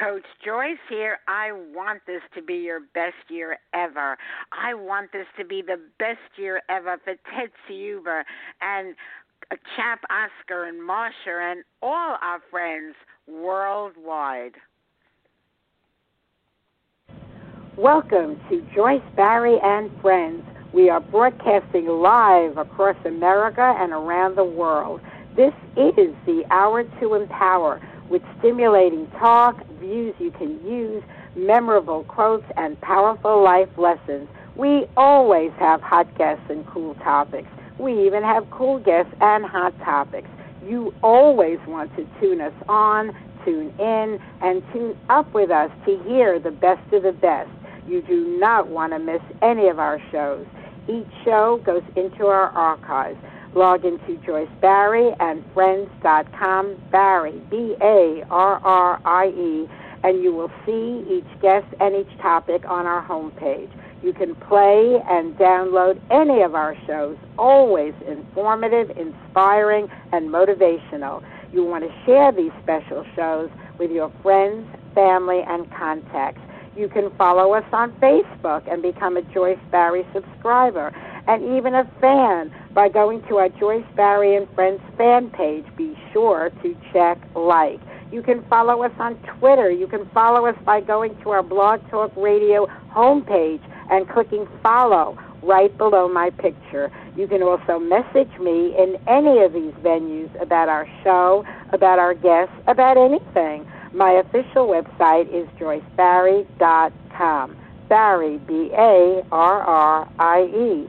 Coach Joyce here. I want this to be your best year ever. I want this to be the best year ever for Ted Ciuba and Chap Oscar and Marsha and all our friends worldwide. Welcome to Joyce Barrie and Friends. We are broadcasting live across America and around the world. This is the Hour to Empower with stimulating talk, views you can use, memorable quotes, and powerful life lessons. We always have hot guests and cool topics. We even have cool guests and hot topics. You always want to tune us on, tune in, and tune up with us to hear the best of the best. You do not want to miss any of our shows. Each show goes into our archives. Log into Joyce Barrie and Friends.com, Barrie, B A R R I E, and you will see each guest and each topic on our homepage. You can play and download any of our shows, always informative, inspiring, and motivational. You want to share these special shows with your friends, family, and contacts. You can follow us on Facebook and become a Joyce Barrie subscriber and even a fan by going to our Joyce Barrie and Friends fan page. Be sure to check like. You can follow us on Twitter. You can follow us by going to our Blog Talk Radio homepage and clicking follow right below my picture. You can also message me in any of these venues about our show, about our guests, about anything. My official website is joycebarrie.com. Barrie, B A R R I E.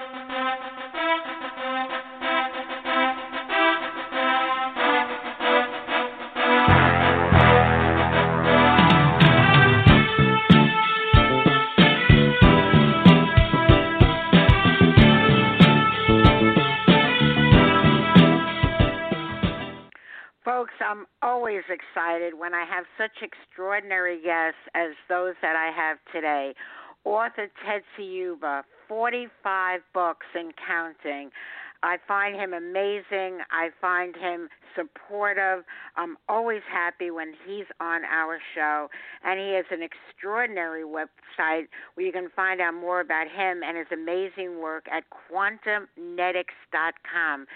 Excited when I have such extraordinary guests as those that I have today. Author Ted Ciuba, 45 books and counting. I find him amazing. I find him supportive. I'm always happy when he's on our show. And he has an extraordinary website where you can find out more about him and his amazing work at quantumnetics.com.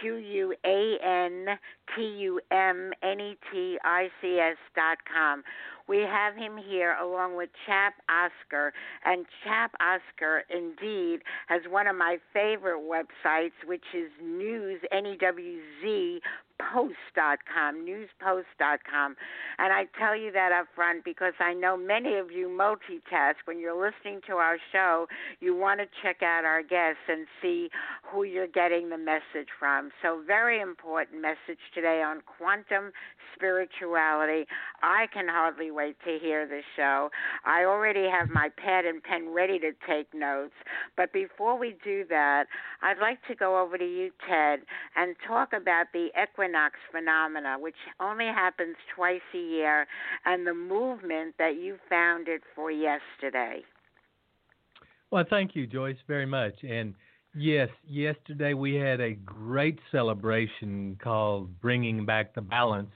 Q U A N T U M N E T I C S dot com. We have him here along with Chap Oscar, and Chap Oscar indeed has one of my favorite websites, which is News N E W Z post.com, newzpost.com. And I tell you that up front because I know many of you multitask. When you're listening to our show, you want to check out our guests and see who you're getting the message from. So, very important message today on quantum spirituality. I can hardly wait to hear the show. I already have my pad and pen ready to take notes. But before we do that, I'd like to go over to you, Ted, and talk about the equinox phenomena, which only happens twice a year, and the movement that you founded for yesterday. Well, thank you, Joyce, very much. And yes, yesterday we had a great celebration called Bringing Back the Balance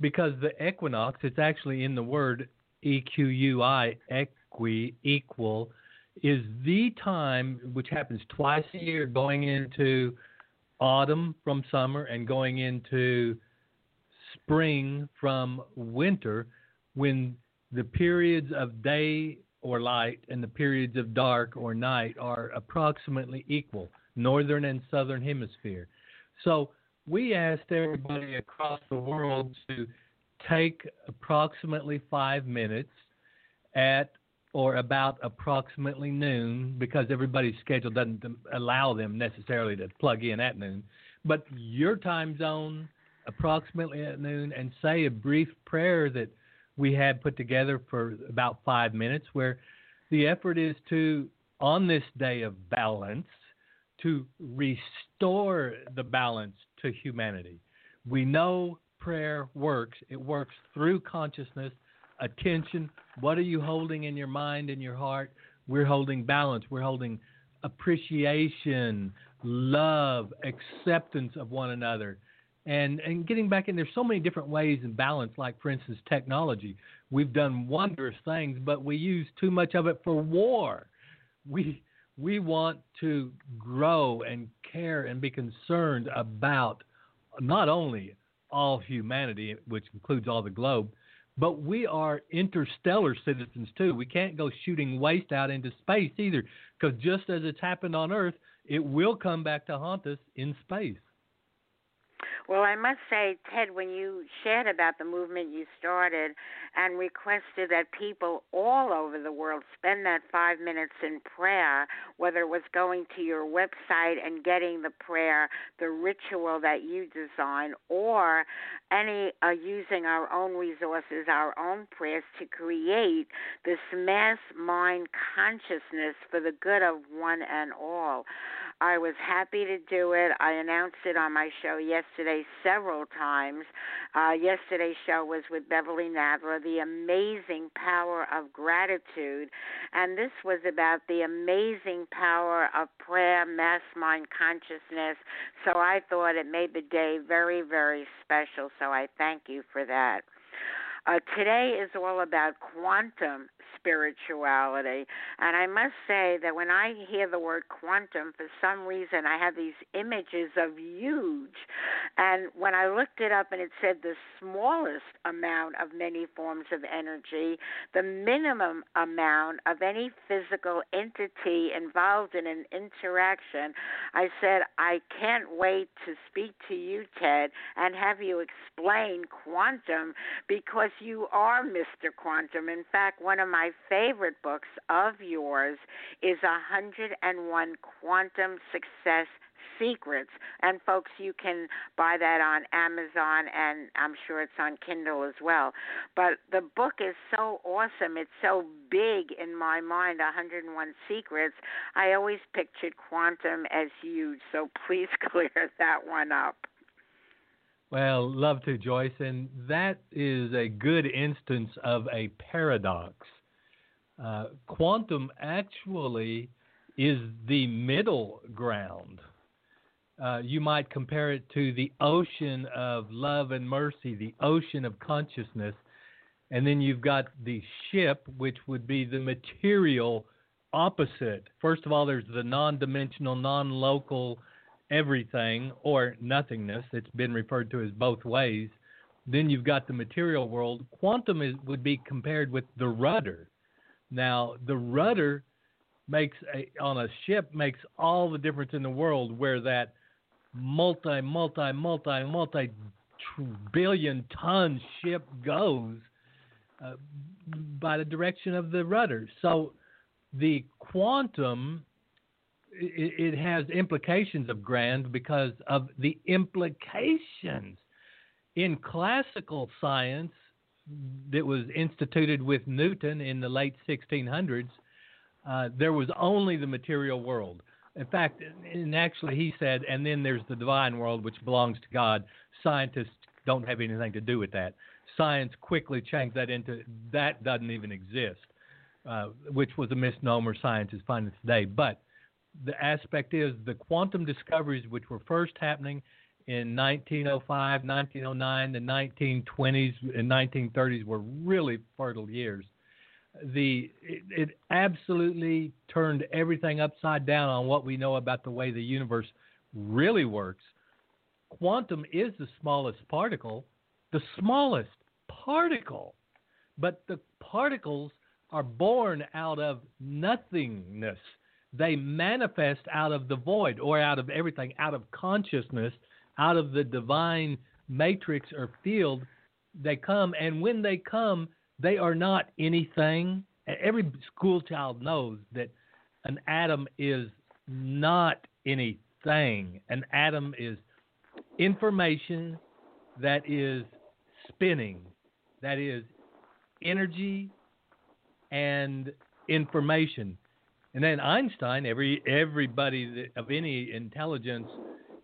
because the equinox, it's actually in the word E Q U I, equi, equal, is the time which happens twice a year going into autumn from summer and going into spring from winter when the periods of day or light and the periods of dark or night are approximately equal, northern and southern hemisphere. So we asked everybody across the world to take approximately five minutes at or about approximately noon because everybody's schedule doesn't allow them necessarily to plug in at noon. But your time zone, approximately at noon, and say a brief prayer that we had put together for about five minutes, where the effort is to, on this day of balance, to restore the balance to humanity. We know prayer works, it works through consciousness attention. What are you holding in your mind and your heart? We're holding balance. We're holding appreciation, love, acceptance of one another. And, and getting back in, there's so many different ways in balance, like, for instance, technology. We've done wondrous things, but we use too much of it for war. We, we want to grow and care and be concerned about not only all humanity, which includes all the globe, but we are interstellar citizens too. We can't go shooting waste out into space either, because just as it's happened on Earth, it will come back to haunt us in space. Well, I must say, Ted, when you shared about the movement you started and requested that people all over the world spend that five minutes in prayer, whether it was going to your website and getting the prayer, the ritual that you design, or any uh, using our own resources, our own prayers to create this mass mind consciousness for the good of one and all. I was happy to do it. I announced it on my show yesterday several times. Uh, yesterday's show was with Beverly Nadler, The Amazing Power of Gratitude. And this was about the amazing power of prayer, mass mind consciousness. So I thought it made the day very, very special. So I thank you for that. Uh, today is all about quantum spirituality. And I must say that when I hear the word quantum, for some reason I have these images of huge. And when I looked it up and it said the smallest amount of many forms of energy, the minimum amount of any physical entity involved in an interaction, I said, I can't wait to speak to you, Ted, and have you explain quantum because you are Mr. Quantum. In fact, one of my favorite books of yours is 101 Quantum Success Secrets. And folks, you can buy that on Amazon and I'm sure it's on Kindle as well. But the book is so awesome. It's so big in my mind 101 Secrets. I always pictured quantum as huge. So please clear that one up. Well, love to, Joyce. And that is a good instance of a paradox. Uh, quantum actually is the middle ground. Uh, you might compare it to the ocean of love and mercy, the ocean of consciousness. And then you've got the ship, which would be the material opposite. First of all, there's the non dimensional, non local everything or nothingness. It's been referred to as both ways. Then you've got the material world. Quantum is, would be compared with the rudder. Now, the rudder makes a, on a ship makes all the difference in the world where that multi, multi, multi, multi billion ton ship goes uh, by the direction of the rudder. So the quantum it, it has implications of grand because of the implications in classical science that was instituted with Newton in the late 1600s. Uh, there was only the material world. In fact, and actually, he said, and then there's the divine world, which belongs to God. Scientists don't have anything to do with that. Science quickly changed that into that doesn't even exist, uh, which was a misnomer science is finding today. But the aspect is the quantum discoveries, which were first happening in 1905, 1909, the 1920s, and 1930s were really fertile years. The it, it absolutely turned everything upside down on what we know about the way the universe really works. Quantum is the smallest particle, the smallest particle, but the particles are born out of nothingness they manifest out of the void or out of everything, out of consciousness, out of the divine matrix or field. They come, and when they come, they are not anything. Every school child knows that an atom is not anything. An atom is information that is spinning, that is energy and information. And then Einstein, every everybody of any intelligence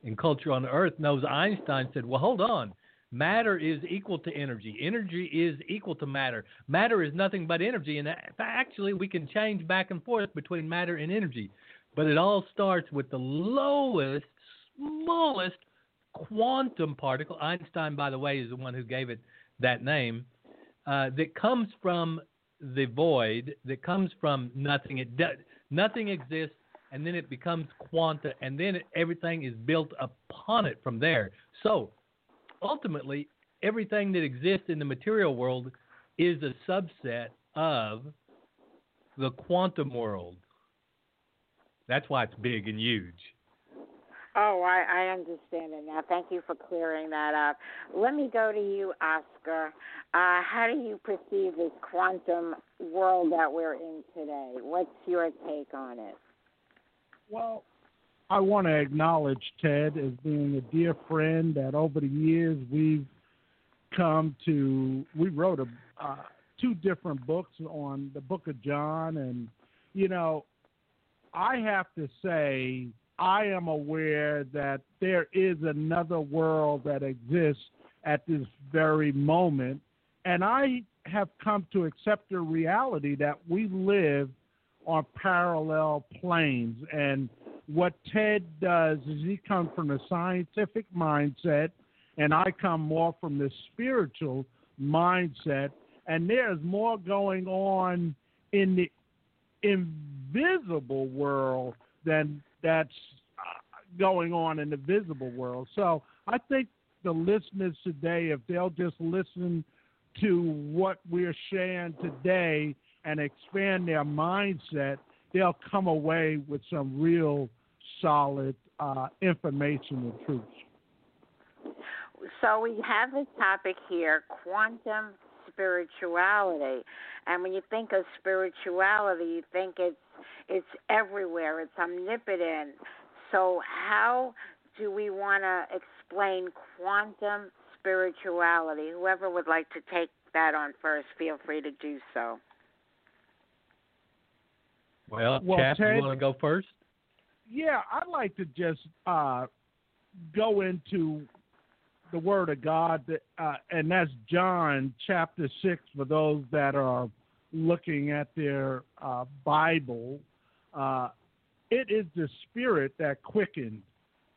and culture on Earth knows Einstein said, "Well, hold on. Matter is equal to energy. Energy is equal to matter. Matter is nothing but energy. And actually, we can change back and forth between matter and energy. But it all starts with the lowest, smallest quantum particle. Einstein, by the way, is the one who gave it that name. Uh, that comes from the void, that comes from nothing. It does Nothing exists, and then it becomes quanta, and then everything is built upon it from there. So ultimately, everything that exists in the material world is a subset of the quantum world. That's why it's big and huge. Oh, I, I understand it now. Thank you for clearing that up. Let me go to you, Oscar. Uh, how do you perceive this quantum world that we're in today? What's your take on it? Well, I want to acknowledge Ted as being a dear friend that over the years we've come to, we wrote a, uh, two different books on the book of John. And, you know, I have to say, I am aware that there is another world that exists at this very moment. And I have come to accept the reality that we live on parallel planes. And what Ted does is he comes from a scientific mindset, and I come more from the spiritual mindset. And there's more going on in the invisible world than that's uh, going on in the visible world. So I think the listeners today, if they'll just listen to what we're sharing today and expand their mindset, they'll come away with some real solid uh, information and truth. So we have this topic here quantum spirituality. And when you think of spirituality, you think it's it's everywhere. It's omnipotent. So how do we want to explain quantum spirituality? Whoever would like to take that on first, feel free to do so. Well, well Chap, Ted, you want to go first? Yeah, I'd like to just uh, go into the Word of God, uh, and that's John chapter 6 for those that are looking at their uh, Bible. Uh, it is the Spirit that quickened.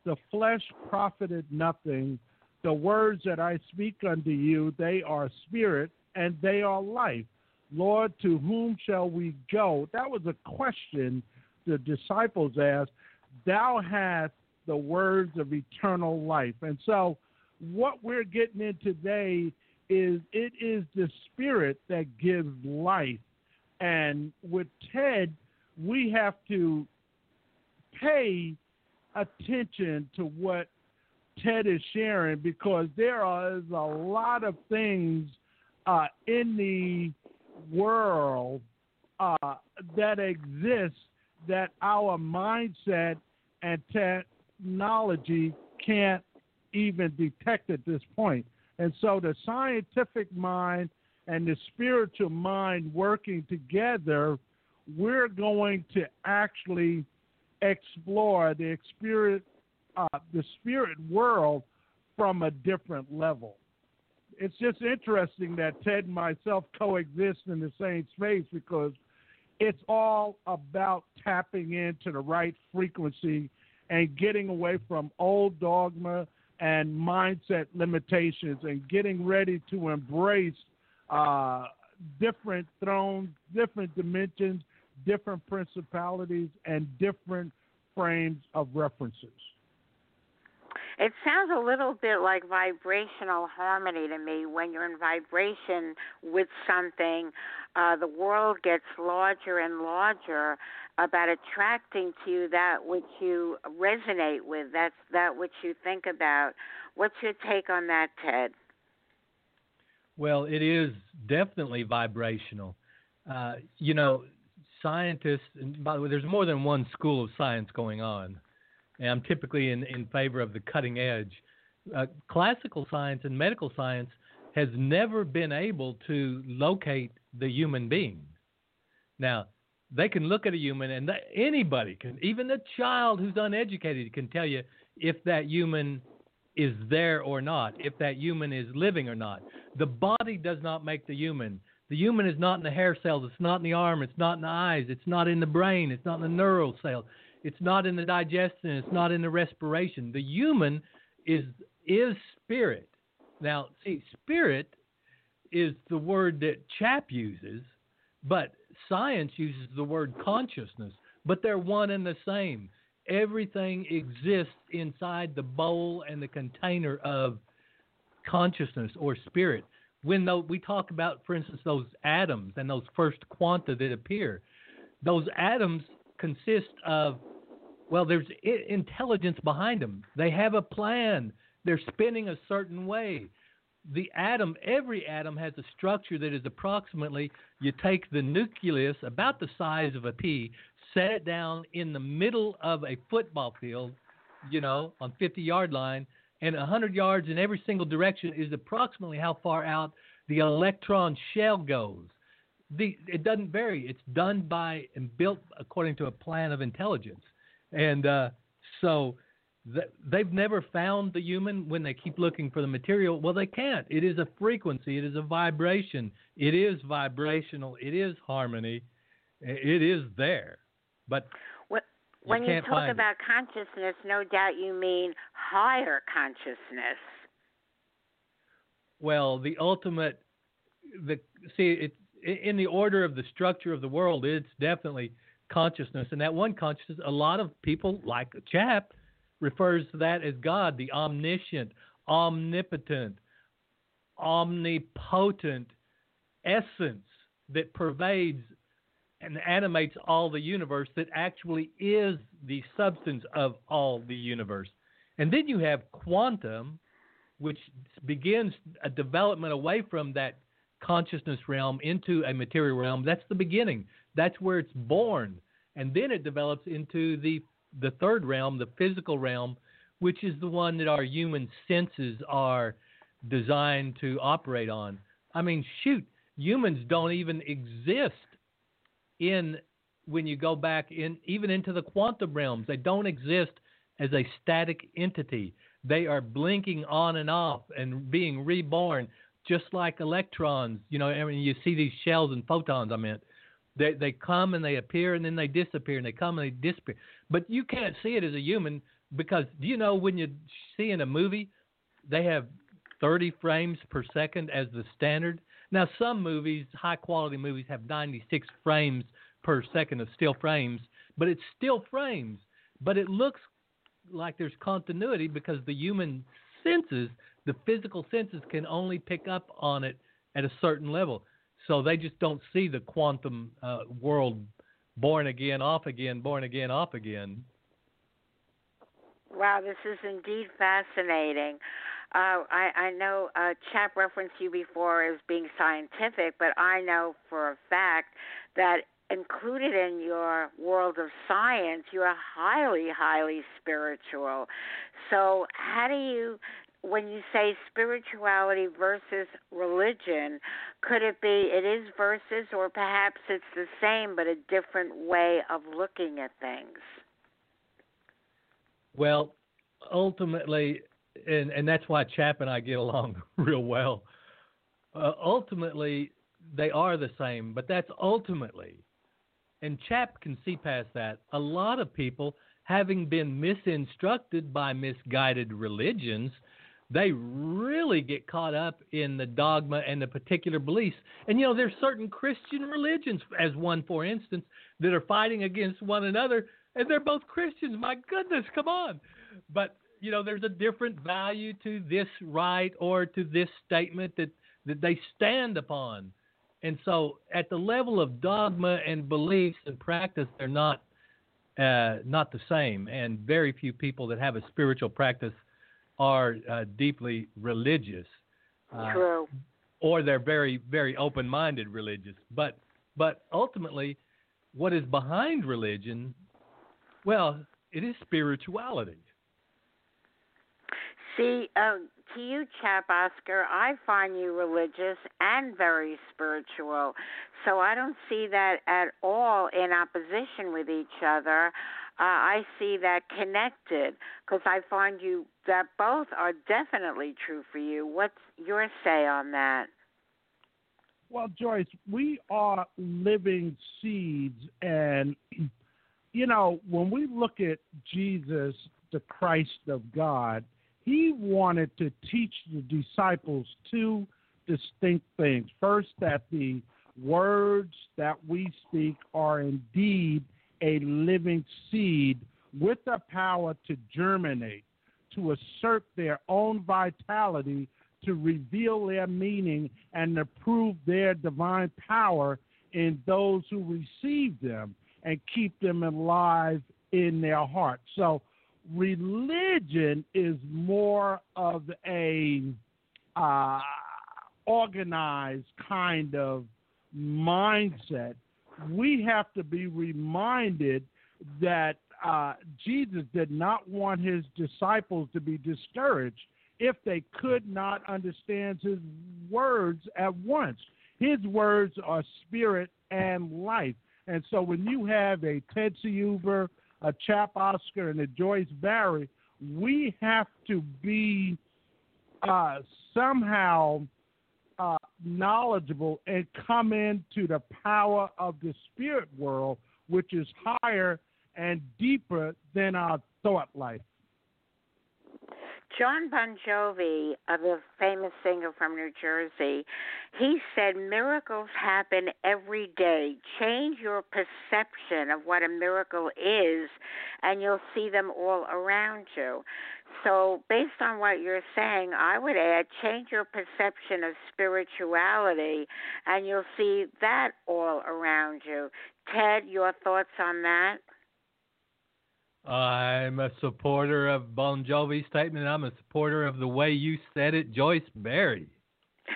The flesh profited nothing. The words that I speak unto you, they are spirit and they are life. Lord, to whom shall we go? That was a question the disciples asked. Thou hast the words of eternal life. And so, what we're getting in today is it is the spirit that gives life. And with Ted, we have to pay attention to what Ted is sharing because there is a lot of things uh, in the world uh, that exist that our mindset and technology can't even detect at this point. And so the scientific mind and the spiritual mind working together, we're going to actually explore the spirit, uh, the spirit world from a different level. It's just interesting that Ted and myself coexist in the same space because it's all about tapping into the right frequency and getting away from old dogma and mindset limitations and getting ready to embrace uh, different thrones, different dimensions, different principalities, and different frames of references. It sounds a little bit like vibrational harmony to me. When you're in vibration with something, uh, the world gets larger and larger about attracting to you that which you resonate with. That's that which you think about. What's your take on that, Ted? Well, it is definitely vibrational. Uh, you know, scientists, and by the way, there's more than one school of science going on and I'm typically in, in favor of the cutting edge. Uh, classical science and medical science has never been able to locate the human being. Now, they can look at a human, and anybody can, even a child who's uneducated, can tell you if that human is there or not, if that human is living or not. The body does not make the human. The human is not in the hair cells, it's not in the arm, it's not in the eyes, it's not in the brain, it's not in the neural cells. It's not in the digestion. It's not in the respiration. The human is is spirit. Now, see, spirit is the word that Chap uses, but science uses the word consciousness. But they're one and the same. Everything exists inside the bowl and the container of consciousness or spirit. When we talk about, for instance, those atoms and those first quanta that appear, those atoms consist of well, there's intelligence behind them. They have a plan. They're spinning a certain way. The atom, every atom has a structure that is approximately you take the nucleus about the size of a pea, set it down in the middle of a football field, you know, on 50 yard line, and 100 yards in every single direction is approximately how far out the electron shell goes. The, it doesn't vary. It's done by and built according to a plan of intelligence. And uh, so they've never found the human when they keep looking for the material. Well, they can't. It is a frequency, it is a vibration, it is vibrational, it is harmony, it is there. But when you, you talk about it. consciousness, no doubt you mean higher consciousness. Well, the ultimate, the see, it in the order of the structure of the world, it's definitely consciousness. And that one consciousness, a lot of people, like a Chap, refers to that as God, the omniscient, omnipotent, omnipotent essence that pervades and animates all the universe that actually is the substance of all the universe. And then you have quantum, which begins a development away from that consciousness realm into a material realm. That's the beginning. That's where it's born, and then it develops into the the third realm, the physical realm, which is the one that our human senses are designed to operate on. I mean, shoot, humans don't even exist in when you go back in even into the quantum realms. They don't exist as a static entity. They are blinking on and off and being reborn just like electrons. You know, I mean, you see these shells and photons. I meant they they come and they appear and then they disappear and they come and they disappear. But you can't see it as a human because do you know when you see in a movie they have 30 frames per second as the standard. Now some movies, high quality movies, have 96 frames per second of still frames, but it's still frames. But it looks like there's continuity because the human senses, the physical senses, can only pick up on it at a certain level. So they just don't see the quantum uh, world born again, off again, born again, off again. Wow, this is indeed fascinating. Uh, I, I know uh, Chap referenced you before as being scientific, but I know for a fact that included in your world of science, you are highly, highly spiritual. So, how do you, when you say spirituality versus religion, could it be it is versus, or perhaps it's the same but a different way of looking at things? Well, ultimately, and and that's why Chap and I get along real well. Uh, ultimately, they are the same, but that's ultimately and Chap can see past that. A lot of people, having been misinstructed by misguided religions, they really get caught up in the dogma and the particular beliefs. And you know, there's certain Christian religions, as one for instance, that are fighting against one another, and they're both Christians. My goodness, come on! But you know, there's a different value to this right or to this statement that that they stand upon. And so, at the level of dogma and beliefs and practice, they're not uh, not the same. And very few people that have a spiritual practice are uh, deeply religious. Uh, True. Or they're very, very open-minded religious. But, but ultimately, what is behind religion? Well, it is spirituality. See, uh, to you, Chap Oscar, I find you religious and very spiritual. So I don't see that at all in opposition with each other. Uh, I see that connected because I find you that both are definitely true for you. What's your say on that? Well, Joyce, we are living seeds, and you know when we look at Jesus, the Christ of God he wanted to teach the disciples two distinct things. First, that the words that we speak are indeed a living seed with the power to germinate, to assert their own vitality, to reveal their meaning, and to prove their divine power in those who receive them and keep them alive in their heart. So religion is more of a uh, organized kind of mindset. We have to be reminded that uh, Jesus did not want his disciples to be discouraged if they could not understand his words at once. His words are spirit and life. And so when you have a Ted Ciuba a Chap Oscar and a Joyce Barrie, we have to be uh, somehow uh, knowledgeable and come into the power of the spirit world, which is higher and deeper than our thought life. Jon Bon Jovi, uh, the famous singer from New Jersey, he said miracles happen every day. Change your perception of what a miracle is, and you'll see them all around you. So, based on what you're saying, I would add change your perception of spirituality, and you'll see that all around you. Ted, your thoughts on that? I'm a supporter of Bon Jovi's statement. I'm a supporter of the way you said it, Joyce Barrie.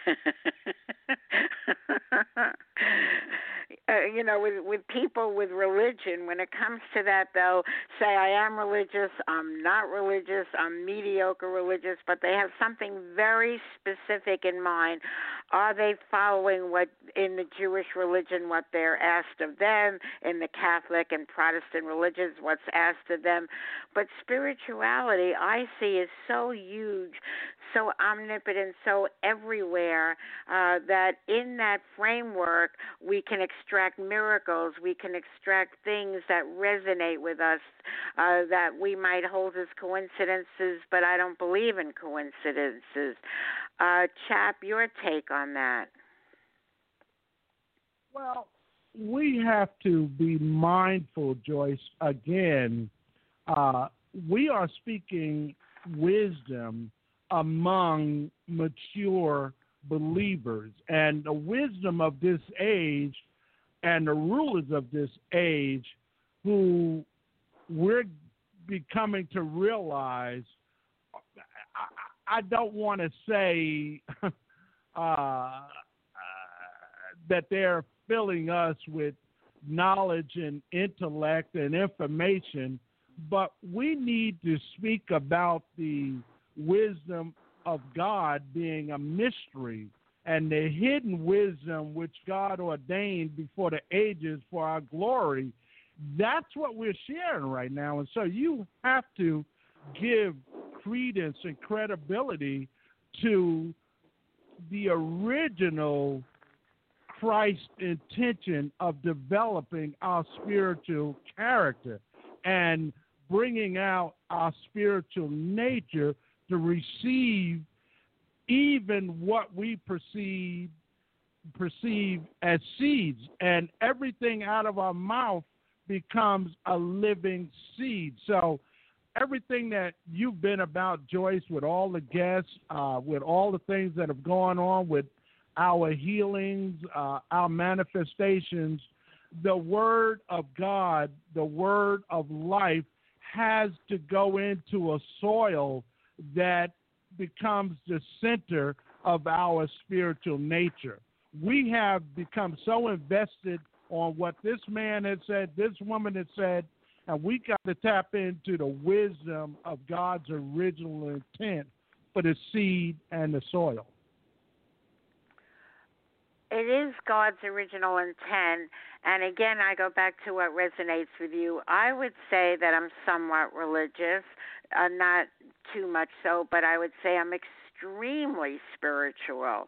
uh, you know, with with people with religion, when it comes to that, they'll say, "I am religious. I'm not religious. I'm mediocre religious," but they have something very specific in mind. Are they following what in the Jewish religion what they're asked of them, in the Catholic and Protestant religions what's asked of them? But spirituality, I see, is so huge, so omnipotent, so everywhere uh, that in that framework we can extract miracles, we can extract things that resonate with us uh, that we might hold as coincidences, but I don't believe in coincidences. Uh, Chap, your take on that? Well, we have to be mindful, Joyce, again, uh, we are speaking wisdom among mature believers. And the wisdom of this age and the rulers of this age who we're becoming to realize I, I don't want to say uh, uh, that they're filling us with knowledge and intellect and information, but we need to speak about the wisdom of God being a mystery and the hidden wisdom which God ordained before the ages for our glory. That's what we're sharing right now. And so you have to give credence and credibility to the original Christ's intention of developing our spiritual character and bringing out our spiritual nature to receive even what we perceive perceive as seeds. And everything out of our mouth becomes a living seed. So everything that you've been about joyce with all the guests uh, with all the things that have gone on with our healings uh, our manifestations the word of god the word of life has to go into a soil that becomes the center of our spiritual nature. We have become so invested on what this man has said, this woman has said, and we got to tap into the wisdom of God's original intent for the seed and the soil. It is God's original intent. And again, I go back to what resonates with you. I would say that I'm somewhat religious uh, not too much so, but I would say I'm extremely spiritual,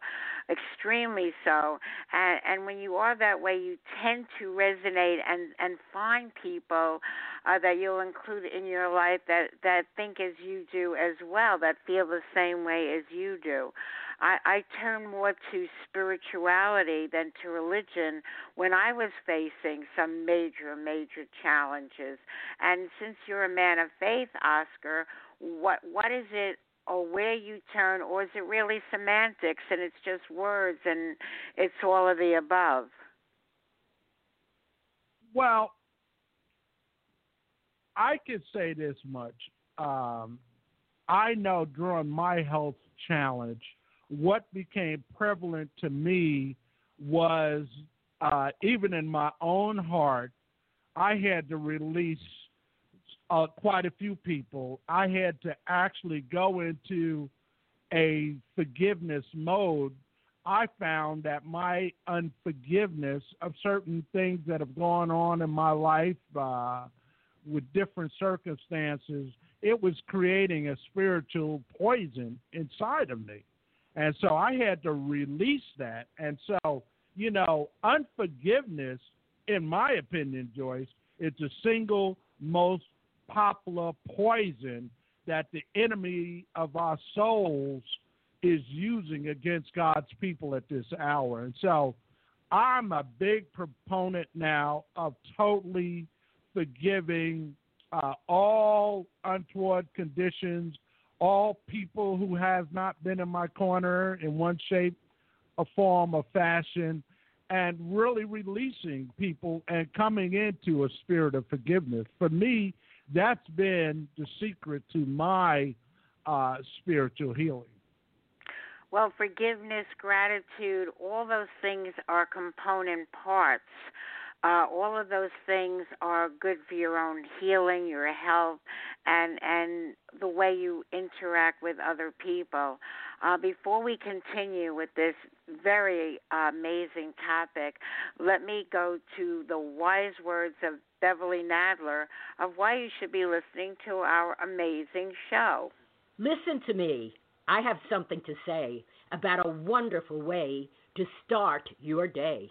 extremely so. And, and when you are that way, you tend to resonate and and find people uh, that you'll include in your life that that think as you do as well, that feel the same way as you do. I, I turn more to spirituality than to religion when I was facing some major, major challenges. And since you're a man of faith, Oscar, what what is it or where you turn, or is it really semantics and it's just words and it's all of the above? Well, I could say this much. Um, I know during my health challenge, what became prevalent to me was uh, even in my own heart, I had to release uh, quite a few people. I had to actually go into a forgiveness mode. I found that my unforgiveness of certain things that have gone on in my life uh, with different circumstances, it was creating a spiritual poison inside of me. And so I had to release that. And so, you know, unforgiveness, in my opinion, Joyce, it's the single most popular poison that the enemy of our souls is using against God's people at this hour. And so I'm a big proponent now of totally forgiving uh, all untoward conditions, all people who have not been in my corner in one shape, a form, or fashion, and really releasing people and coming into a spirit of forgiveness. For me, that's been the secret to my uh, spiritual healing. Well, forgiveness, gratitude, all those things are component parts uh, all of those things are good for your own healing, your health, and and the way you interact with other people. Uh, before we continue with this very uh, amazing topic, let me go to the wise words of Beverly Nadler of why you should be listening to our amazing show. Listen to me. I have something to say about a wonderful way to start your day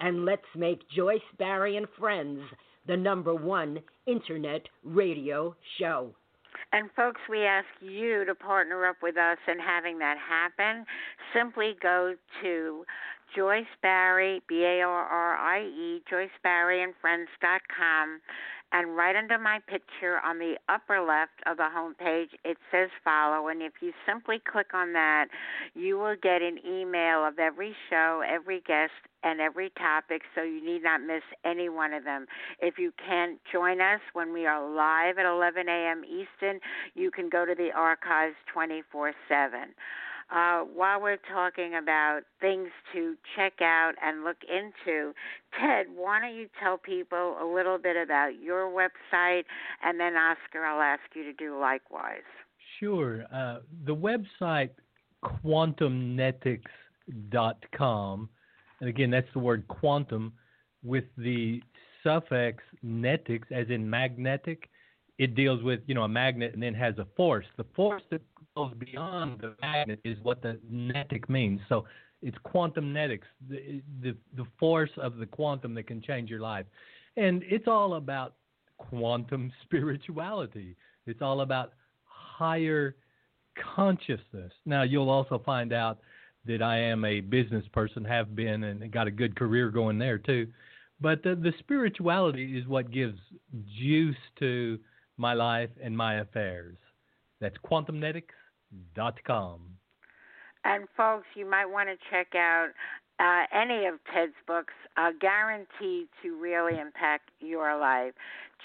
And let's make Joyce Barrie and Friends the number one internet radio show. And folks, we ask you to partner up with us in having that happen. Simply go to Joyce Barrie, B A R R I E, Joyce Barrie and Friends.com and right under my picture on the upper left of the home page it says follow. And if you simply click on that you will get an email of every show every guest and every topic so you need not miss any one of them. If you can't join us when we are live at 11 a.m eastern you can go to the archives 24 7 uh, while we're talking about things to check out and look into, Ted, why don't you tell people a little bit about your website, and then Oscar, I'll ask you to do likewise. Sure. Uh, the website quantumnetics.com, and again, that's the word quantum with the suffix netics, as in magnetic. It deals with you know a magnet and then has a force. The force that goes beyond the magnet is what the netic means. So it's quantum netics, the, the, the force of the quantum that can change your life. And it's all about quantum spirituality. It's all about higher consciousness. Now, you'll also find out that I am a business person, have been, and got a good career going there too. But the, the spirituality is what gives juice to my life and my affairs. That's quantumnetics com. And folks, you might want to check out uh, any of Ted's books, uh, guaranteed to really impact your life.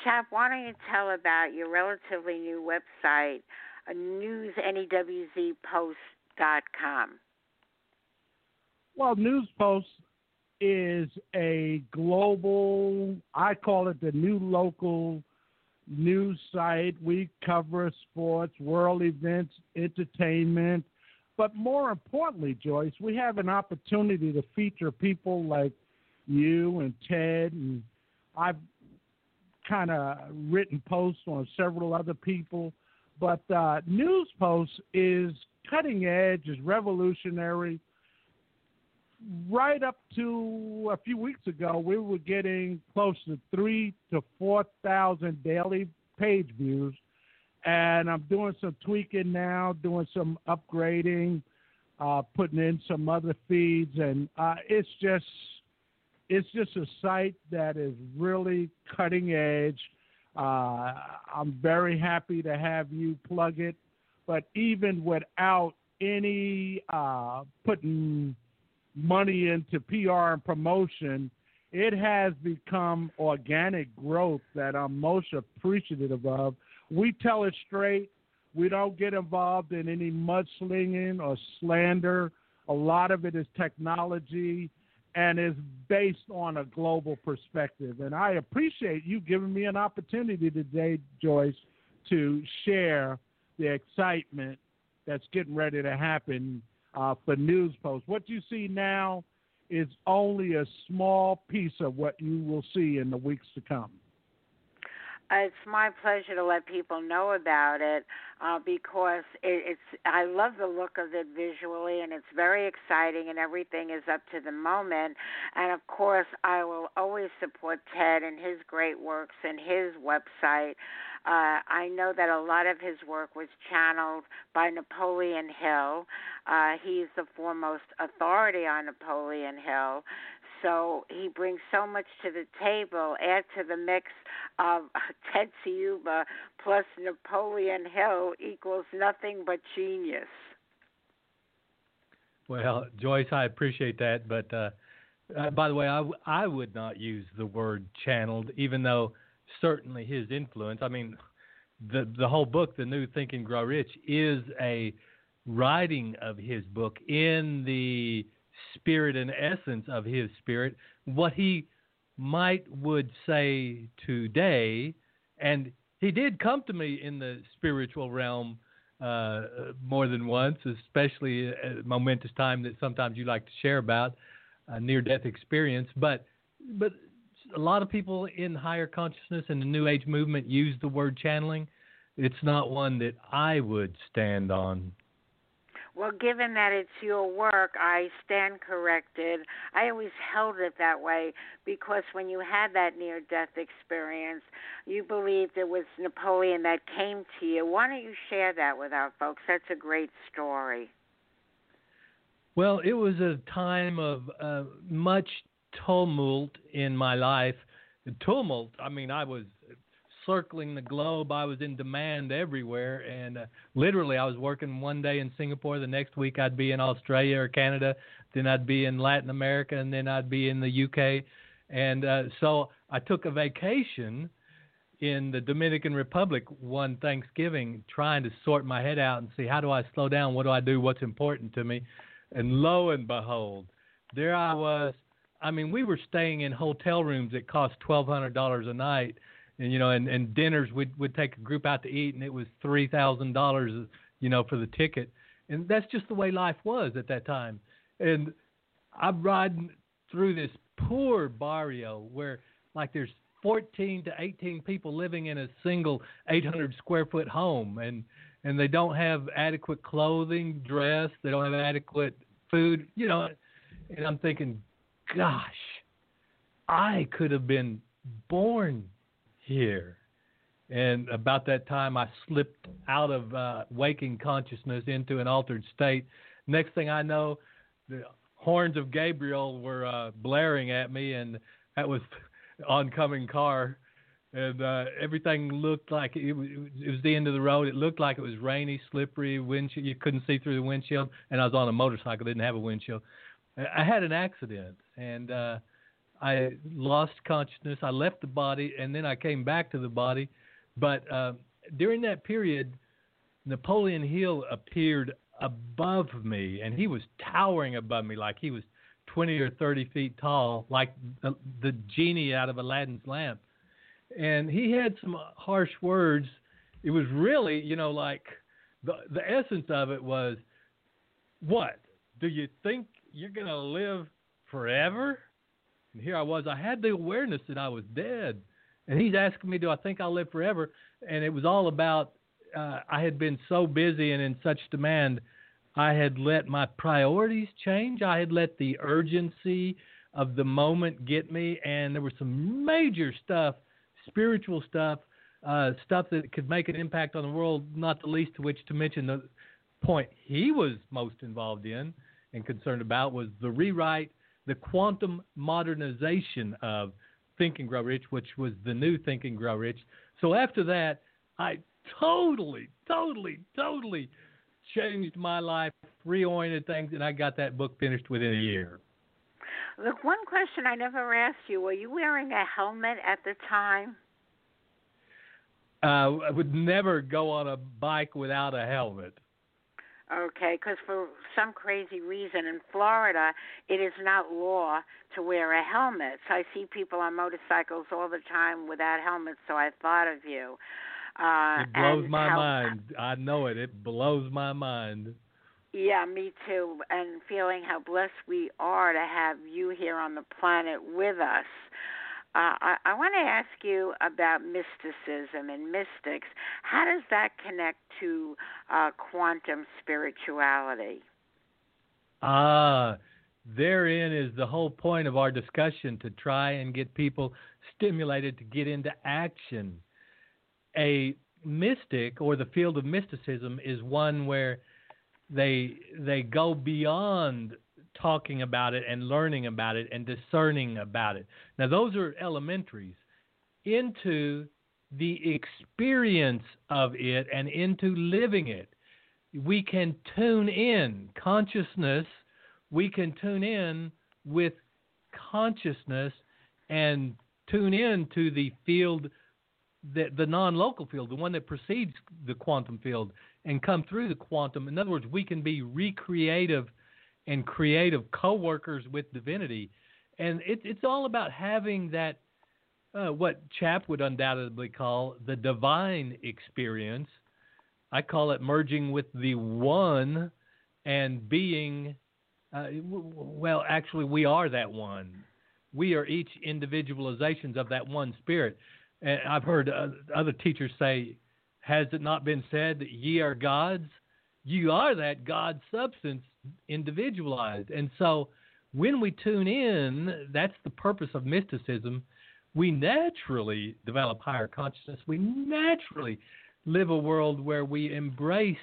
Chap, why don't you tell about your relatively new website, uh, newsnewspost.com? Well, Newzpost is a global, I call it the new local news site. We cover sports, world events, entertainment. But more importantly, Joyce, we have an opportunity to feature people like you and Ted, and I've kind of written posts on several other people. But uh, News Post is cutting edge, is revolutionary, right up to a few weeks ago, we were getting close to three to four thousand daily page views, and I'm doing some tweaking now, doing some upgrading, uh, putting in some other feeds, and uh, it's just it's just a site that is really cutting edge. Uh, I'm very happy to have you plug it, but even without any uh, putting money into PR and promotion, it has become organic growth that I'm most appreciative of. We tell it straight. We don't get involved in any mudslinging or slander. A lot of it is technology and is based on a global perspective. And I appreciate you giving me an opportunity today, Joyce, to share the excitement that's getting ready to happen uh, for news posts. What you see now is only a small piece of what you will see in the weeks to come. it's my pleasure to let people know about it uh, because it, it's. I love the look of it visually, and it's very exciting, and everything is up to the moment. And of course, I will always support Ted and his great works and his website. Uh, I know that a lot of his work was channeled by Napoleon Hill. Uh, he's the foremost authority on Napoleon Hill. So he brings so much to the table. Add to the mix of Ted Ciuba plus Napoleon Hill equals nothing but genius. Well, Joyce, I appreciate that, but uh, uh, by the way, I, w- I would not use the word channeled, even though certainly his influence. I mean, the the whole book, The New Think and Grow Rich, is a writing of his book in the spirit and essence of his spirit. What he might would say today, and he did come to me in the spiritual realm uh, more than once, especially a momentous time that sometimes you like to share about a near-death experience. But but a lot of people in higher consciousness and the New Age movement use the word channeling. It's not one that I would stand on. Well, given that it's your work, I stand corrected. I always held it that way because when you had that near death experience, you believed it was Napoleon that came to you. Why don't you share that with our folks? That's a great story. Well, it was a time of uh, much tumult in my life. The tumult, I mean, I was circling the globe. I was in demand everywhere, and uh, literally, I was working one day in Singapore. The next week, I'd be in Australia or Canada. Then I'd be in Latin America, and then I'd be in the UK. And uh, so I took a vacation in the Dominican Republic one Thanksgiving, trying to sort my head out and see how do I slow down, what do I do, what's important to me. And lo and behold, there I was. I mean, we were staying in hotel rooms that cost twelve hundred dollars a night, and you know, and, and dinners we'd would take a group out to eat, and it was three thousand dollars, you know, for the ticket, and that's just the way life was at that time. And I'm riding through this poor barrio where, like, there's 14 to 18 people living in a single 800 square foot home, and and they don't have adequate clothing, dress, they don't have adequate food, you know. And I'm thinking, gosh, I could have been born here. And about that time, I slipped out of uh, waking consciousness into an altered state. Next thing I know, the horns of Gabriel were uh, blaring at me, and that was oncoming car. And uh, everything looked like it, it was the end of the road. It looked like it was rainy, slippery, windshield. You couldn't see through the windshield. And I was on a motorcycle, didn't have a windshield. I had an accident, and uh, I lost consciousness. I left the body, and then I came back to the body. But uh, during that period, Napoleon Hill appeared above me, and he was towering above me like he was 20 or 30 feet tall, like the, the genie out of Aladdin's lamp. And he had some harsh words. It was really, you know, like the the essence of it was, what do you think you're gonna live forever? And here I was. I had the awareness that I was dead. And he's asking me, do I think I'll live forever? And it was all about uh, I had been so busy and in such demand, I had let my priorities change. I had let the urgency of the moment get me, and there was some major stuff, spiritual stuff, uh, stuff that could make an impact on the world. Not the least of which to mention the point he was most involved in and concerned about was the rewrite, the quantum modernization of Think and Grow Rich, which was the new Think and Grow Rich. So after that, I totally, totally, totally changed my life, reoriented things, and I got that book finished within a year. Look, one question I never asked you: Were you wearing a helmet at the time? Uh, I would never go on a bike without a helmet. Okay, because for some crazy reason in Florida, it is not law to wear a helmet. So I see people on motorcycles all the time without helmets. So I thought of you. Uh, it blows my how, mind. I know it. It blows my mind. Yeah, me too. And feeling how blessed we are to have you here on the planet with us. Uh, I, I want to ask you about mysticism and mystics. How does that connect to uh, quantum spirituality? Ah, therein is the whole point of our discussion to try and get people stimulated to get into action. A mystic or the field of mysticism is one where they they go beyond talking about it and learning about it and discerning about it. Now those are elementaries into the experience of it and into living it. We can tune in consciousness, we can tune in with consciousness and tune in to the field the, the non-local field, the one that precedes the quantum field, and come through the quantum. In other words, we can be recreative and creative co-workers with divinity, and it, it's all about having that uh, what Chap would undoubtedly call the divine experience. I call it merging with the one and being. Uh, well, actually, we are that one. We are each individualizations of that one spirit. And I've heard uh, other teachers say, Has it not been said that ye are gods? You are that God substance individualized. And so when we tune in, that's the purpose of mysticism. We naturally develop higher consciousness. We naturally live a world where we embrace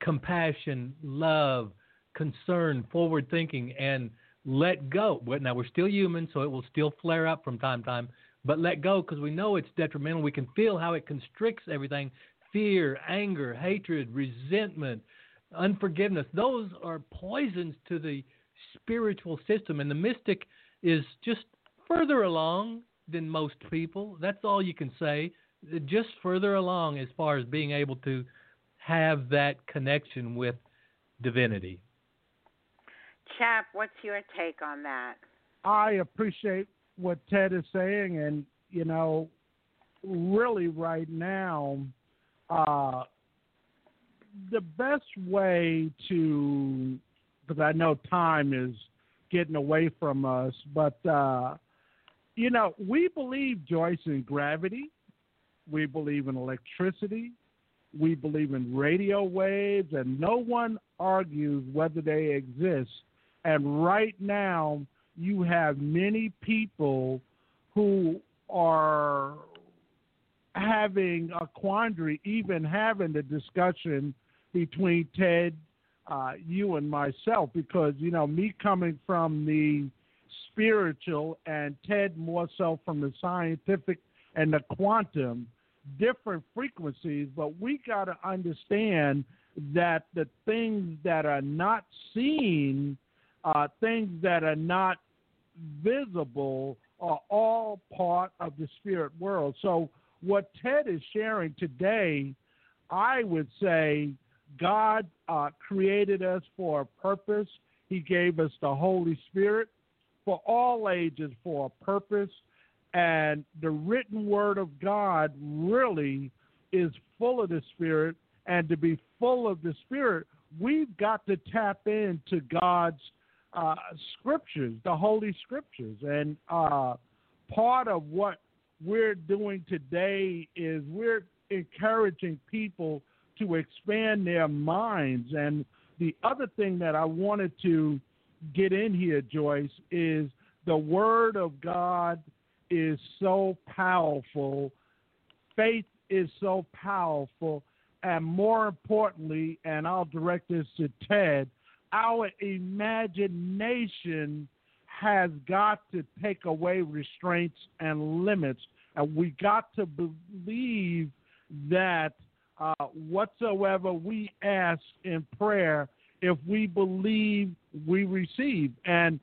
compassion, love, concern, forward thinking, and let go. Now, we're still human, so it will still flare up from time to time but let go because we know it's detrimental. We can feel how it constricts everything fear, anger, hatred, resentment, unforgiveness. Those are poisons to the spiritual system. And the mystic is just further along than most people. That's all you can say. Just further along as far as being able to have that connection with divinity. Chap, what's your take on that? I appreciate what Ted is saying, and you know, really right now, uh, the best way to, because I know time is getting away from us, but uh, you know, we believe Joyce in gravity, we believe in electricity, we believe in radio waves, and no one argues whether they exist. And right now, you have many people who are having a quandary, even having the discussion between Ted, uh, you, and myself, because, you know, me coming from the spiritual and Ted more so from the scientific and the quantum, different frequencies, but we got to understand that the things that are not seen, uh, things that are not visible are all part of the spirit world. So, what Ted is sharing today, I would say God uh, created us for a purpose. He gave us the Holy Spirit for all ages for a purpose. And the written word of God really is full of the Spirit. And to be full of the Spirit, we've got to tap into God's uh, scriptures, the Holy Scriptures. And uh, part of what we're doing today is we're encouraging people to expand their minds. And the other thing that I wanted to get in here, Joyce, is the Word of God is so powerful. Faith is so powerful. And more importantly, and I'll direct this to Ted, our imagination has got to take away restraints and limits. And we got to believe that uh, whatsoever we ask in prayer, if we believe, we receive. And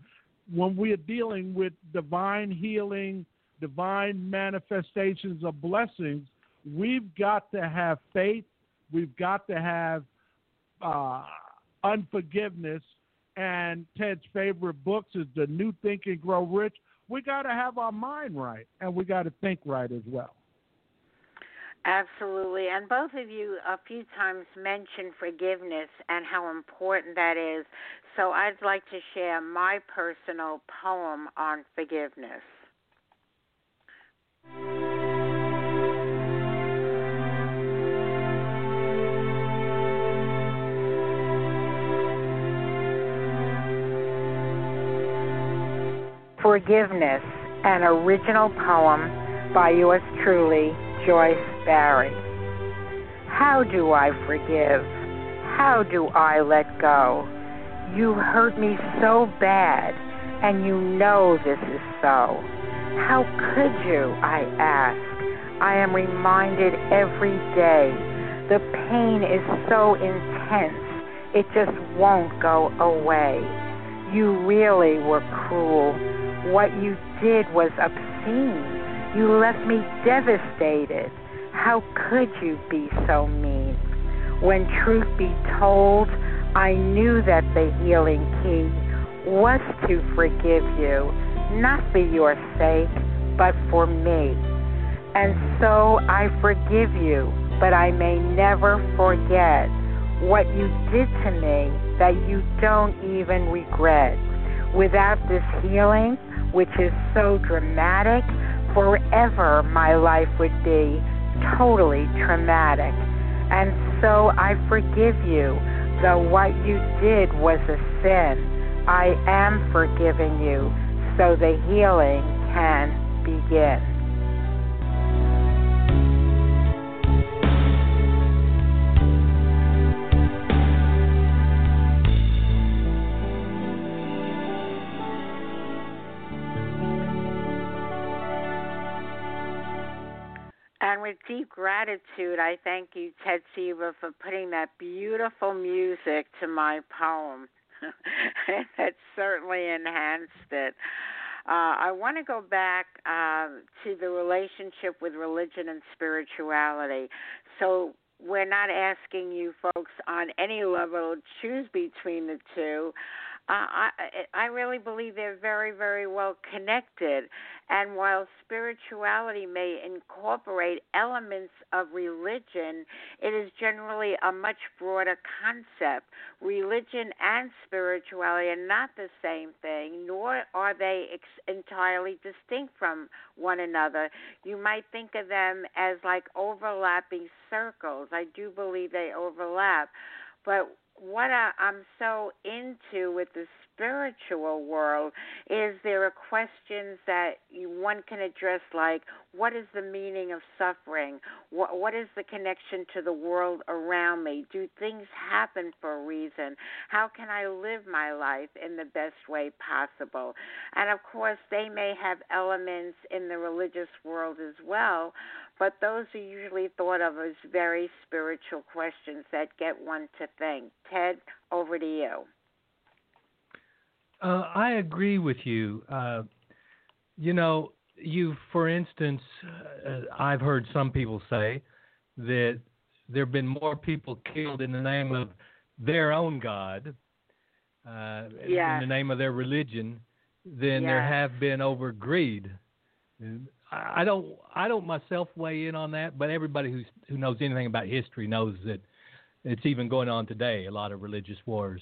when we are dealing with divine healing, divine manifestations of blessings, we've got to have faith. We've got to have uh, unforgiveness, and Ted's favorite books is The New Think and Grow Rich. We got to have our mind right, and we got to think right as well. Absolutely. And both of you a few times mentioned forgiveness and how important that is. So I'd like to share my personal poem on forgiveness. Forgiveness, an original poem by yours truly, Joyce Barrie. How do I forgive? How do I let go? You hurt me so bad, and you know this is so. How could you? I ask. I am reminded every day. The pain is so intense, it just won't go away. You really were cruel what you did was obscene. You left me devastated. How could you be so mean? When truth be told, I knew that the healing key was to forgive you, not for your sake, but for me. And so I forgive you, but I may never forget what you did to me that you don't even regret. Without this healing, which is so dramatic, forever my life would be totally traumatic. And so I forgive you, though what you did was a sin. I am forgiving you so the healing can begin. With deep gratitude, I thank you, Ted Ciuba, for putting that beautiful music to my poem. that certainly enhanced it. Uh, I want to go back uh, to the relationship with religion and spirituality. So we're not asking you folks on any level to choose between the two. I I really believe they're very very well connected, and while spirituality may incorporate elements of religion, it is generally a much broader concept. Religion and spirituality are not the same thing, nor are they ex- entirely distinct from one another. You might think of them as like overlapping circles. I do believe they overlap, but what I, I'm so into with the spiritual world is there are questions that you, one can address like what is the meaning of suffering? What what is the connection to the world around me? Do things happen for a reason? How can i live my life in the best way possible? And of course they may have elements in the religious world as well but those are usually thought of as very spiritual questions that get one to think. Ted, over to you. Uh, I agree with you. Uh, you know, you, for instance, uh, I've heard some people say that there have been more people killed in the name of their own God, uh, yes. in the name of their religion, than yes. there have been over greed. I don't I don't myself weigh in on that, but everybody who's who knows anything about history knows that it's even going on today. A lot of religious wars.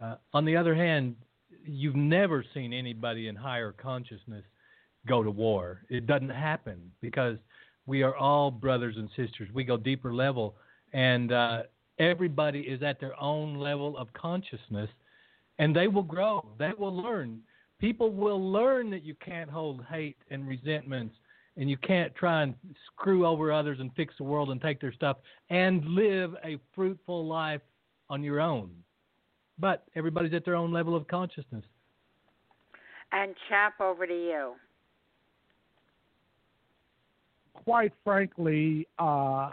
Uh, on the other hand, you've never seen anybody in higher consciousness go to war. It doesn't happen because we are all brothers and sisters. We go deeper level, and uh, everybody is at their own level of consciousness, and they will grow. They will learn people will learn that you can't hold hate and resentments and you can't try and screw over others and fix the world and take their stuff and live a fruitful life on your own. But everybody's at their own level of consciousness. And Chap, over to you. Quite frankly, uh,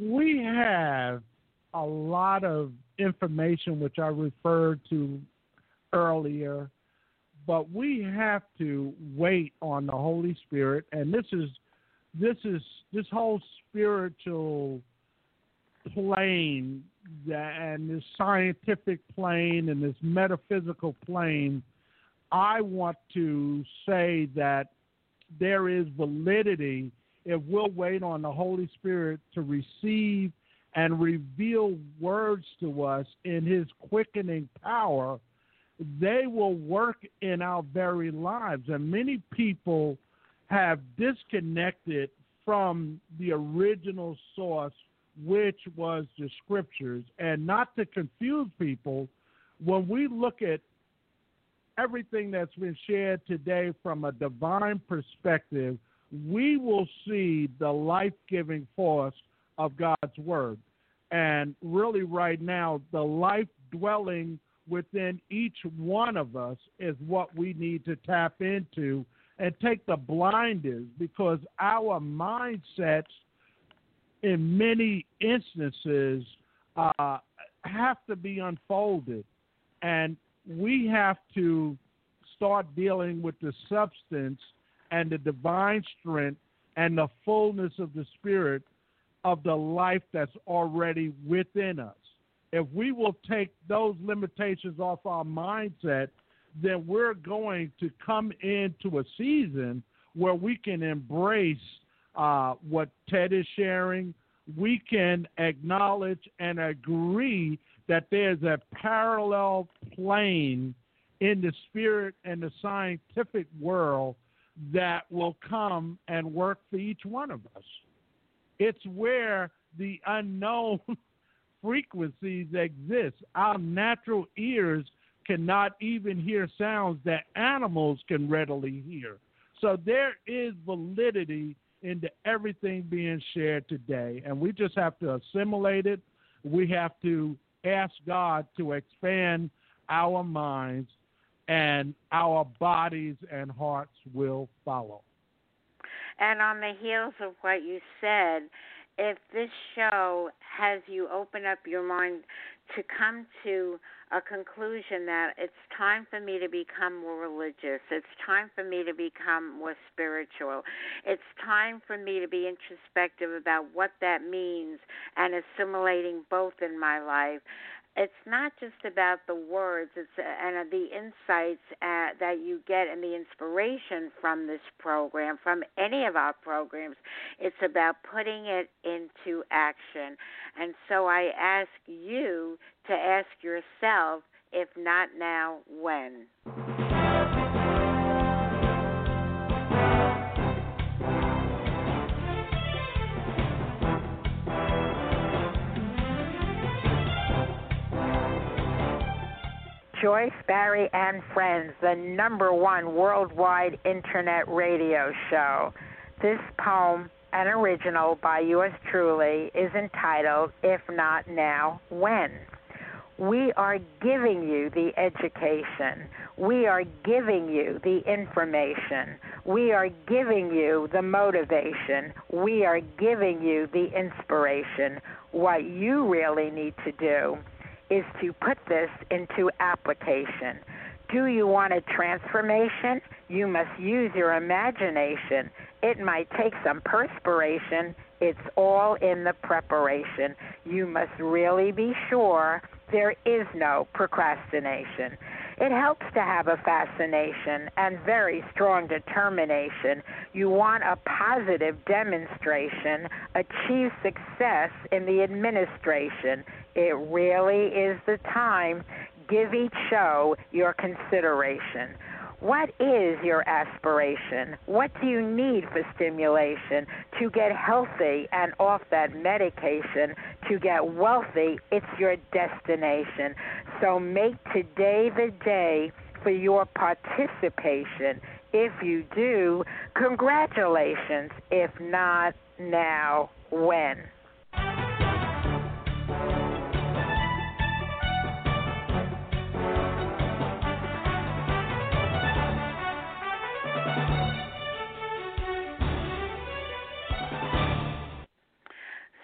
we have a lot of information which I referred to earlier, but we have to wait on the Holy Spirit, and this is this is this whole spiritual plane and this scientific plane and this metaphysical plane. I want to say that there is validity if we'll wait on the Holy Spirit to receive and reveal words to us in His quickening power they will work in our very lives. And many people have disconnected from the original source, which was the scriptures. And not to confuse people, when we look at everything that's been shared today from a divine perspective, we will see the life giving force of God's Word. And really, right now, the life dwelling within each one of us is what we need to tap into and take the blinders because our mindsets, in many instances, uh, have to be unfolded. And we have to start dealing with the substance and the divine strength and the fullness of the Spirit of the life that's already within us. If we will take those limitations off our mindset, then we're going to come into a season where we can embrace uh, what Ted is sharing. We can acknowledge and agree that there's a parallel plane in the spirit and the scientific world that will come and work for each one of us. It's where the unknown frequencies exist. Our natural ears cannot even hear sounds that animals can readily hear. So there is validity into everything being shared today, and we just have to assimilate it. We have to ask God to expand our minds, and our bodies and hearts will follow. And on the heels of what you said, if this show has you open up your mind to come to a conclusion that it's time for me to become more religious, it's time for me to become more spiritual, it's time for me to be introspective about what that means and assimilating both in my life it's not just about the words it's uh, and the insights uh, that you get and the inspiration from this program from any of our programs. It's about putting it into action. And so i ask you to ask yourself if not now when Joyce Barrie and Friends, the number one worldwide internet radio show. This poem, an original by yours truly, is entitled If Not Now, When? We are giving you the education. We are giving you the information. We are giving you the motivation. We are giving you the inspiration. What you really need to do is to put this into application. Do you want a transformation? You must use your imagination. It might take some perspiration. It's all in the preparation. You must really be sure there is no procrastination. It helps to have a fascination and very strong determination. You want a positive demonstration, achieve success in the administration. It really is the time. Give each show your consideration. What is your aspiration? What do you need for stimulation to get healthy and off that medication? To get wealthy, it's your destination. So make today the day for your participation. If you do, congratulations. If not, now, when?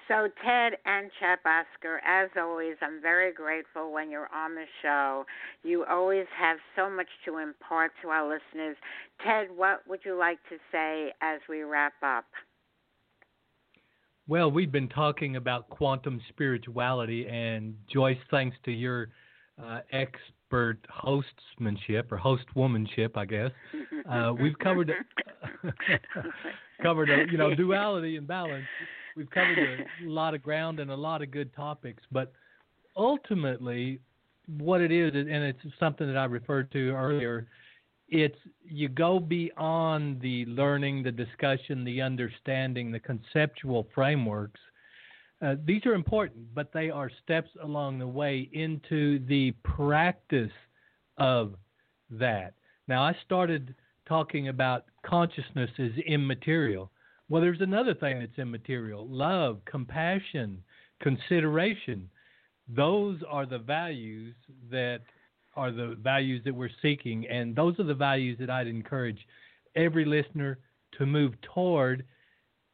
So, Ted and Chap Oscar, as always, I'm very grateful when you're on the show. You always have so much to impart to our listeners. Ted, what would you like to say as we wrap up? Well, we've been talking about quantum spirituality, and Joyce, thanks to your uh, expert hostmanship or hostwomanship, I guess, uh, we've covered covered a, you know duality and balance we've covered a lot of ground and a lot of good topics, but ultimately, what it is, and it's something that I referred to earlier, it's you go beyond the learning, the discussion, the understanding, the conceptual frameworks. Uh, these are important, but they are steps along the way into the practice of that. Now, I started talking about consciousness is immaterial. Well, there's another thing that's immaterial love, compassion, consideration. Those are the values that are the values that we're seeking, and those are the values that I'd encourage every listener to move toward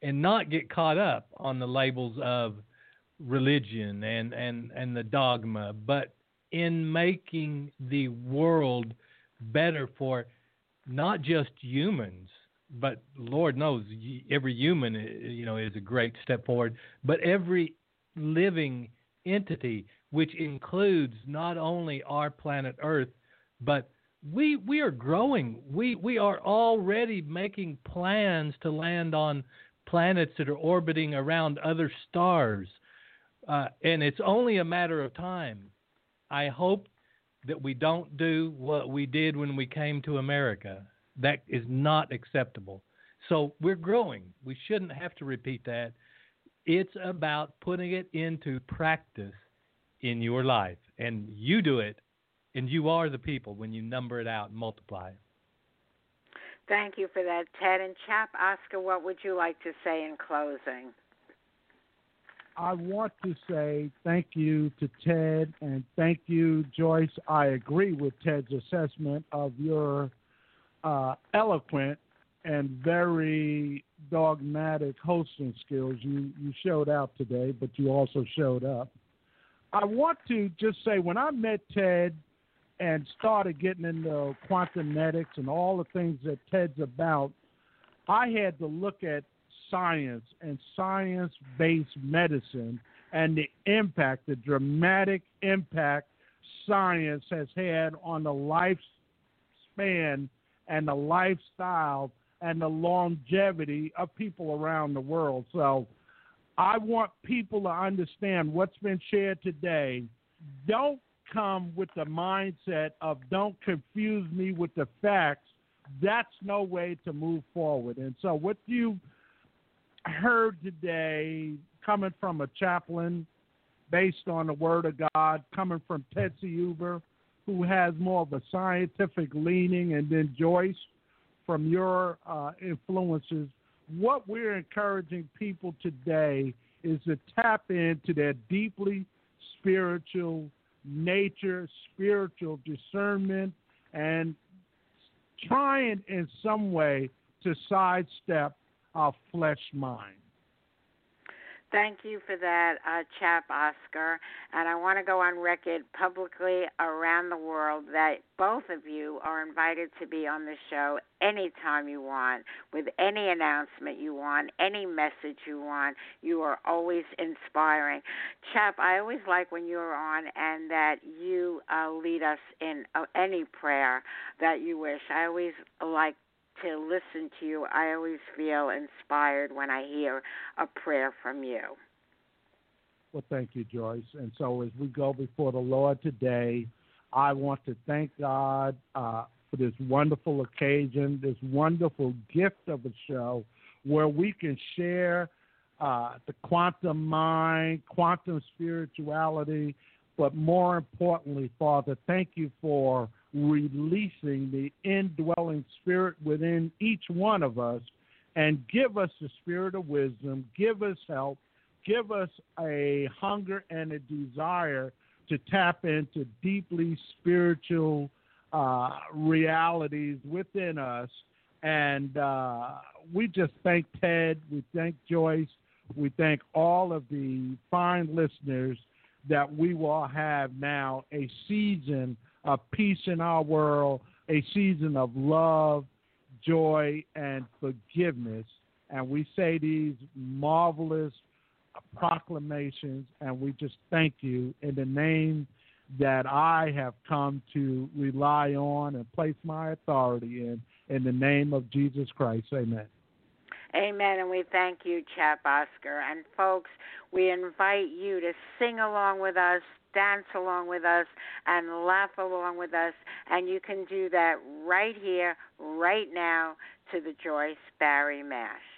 and not get caught up on the labels of religion and, and, and the dogma, but in making the world better for not just humans, but Lord knows every human you know is a great step forward, but every living entity, which includes not only our planet Earth, but we we are growing. We we are already making plans to land on planets that are orbiting around other stars, uh, and it's only a matter of time. I hope that we don't do what we did when we came to America. That is not acceptable. So we're growing. We shouldn't have to repeat that. It's about putting it into practice in your life. And you do it, and you are the people when you number it out and multiply. Thank you for that, Ted. And Chap Oscar, what would you like to say in closing? I want to say thank you to Ted and thank you, Joyce. I agree with Ted's assessment of your uh, eloquent and very dogmatic hosting skills you, you showed out today, but you also showed up. I want to just say when I met Ted and started getting into quantumnetics and all the things that Ted's about, I had to look at science and science based medicine and the impact, the dramatic impact science has had on the lifespan and the lifestyle and the longevity of people around the world. So I want people to understand what's been shared today. Don't come with the mindset of don't confuse me with the facts. That's no way to move forward. And so what you heard today coming from a chaplain based on the word of God, coming from Ted Ciuba, who has more of a scientific leaning, and then Joyce from your uh, influences. What we're encouraging people today is to tap into their deeply spiritual nature, spiritual discernment, and trying in some way to sidestep our flesh mind. Thank you for that, uh, Chap Oscar. And I want to go on record publicly around the world that both of you are invited to be on the show anytime you want, with any announcement you want, any message you want. You are always inspiring. Chap, I always like when you're on and that you uh, lead us in uh, any prayer that you wish. I always like to listen to you, I always feel inspired when I hear a prayer from you. Well, thank you, Joyce. And so as we go before the Lord today, I want to thank God uh, for this wonderful occasion, this wonderful gift of a show where we can share uh, the quantum mind, quantum spirituality, but more importantly, Father, thank you for releasing the indwelling spirit within each one of us. And give us the spirit of wisdom, give us help, give us a hunger and a desire to tap into deeply spiritual uh, realities within us. And uh, we just thank Ted, we thank Joyce, we thank all of the fine listeners that we will have now a season of peace in our world, a season of love, joy, and forgiveness. And we say these marvelous proclamations, and we just thank you in the name that I have come to rely on and place my authority in, in the name of Jesus Christ. Amen. Amen. And we thank you, Chap Oscar. And folks, we invite you to sing along with us, dance along with us, and laugh along with us. And you can do that right here, right now, to the Joyce Barrie Mash.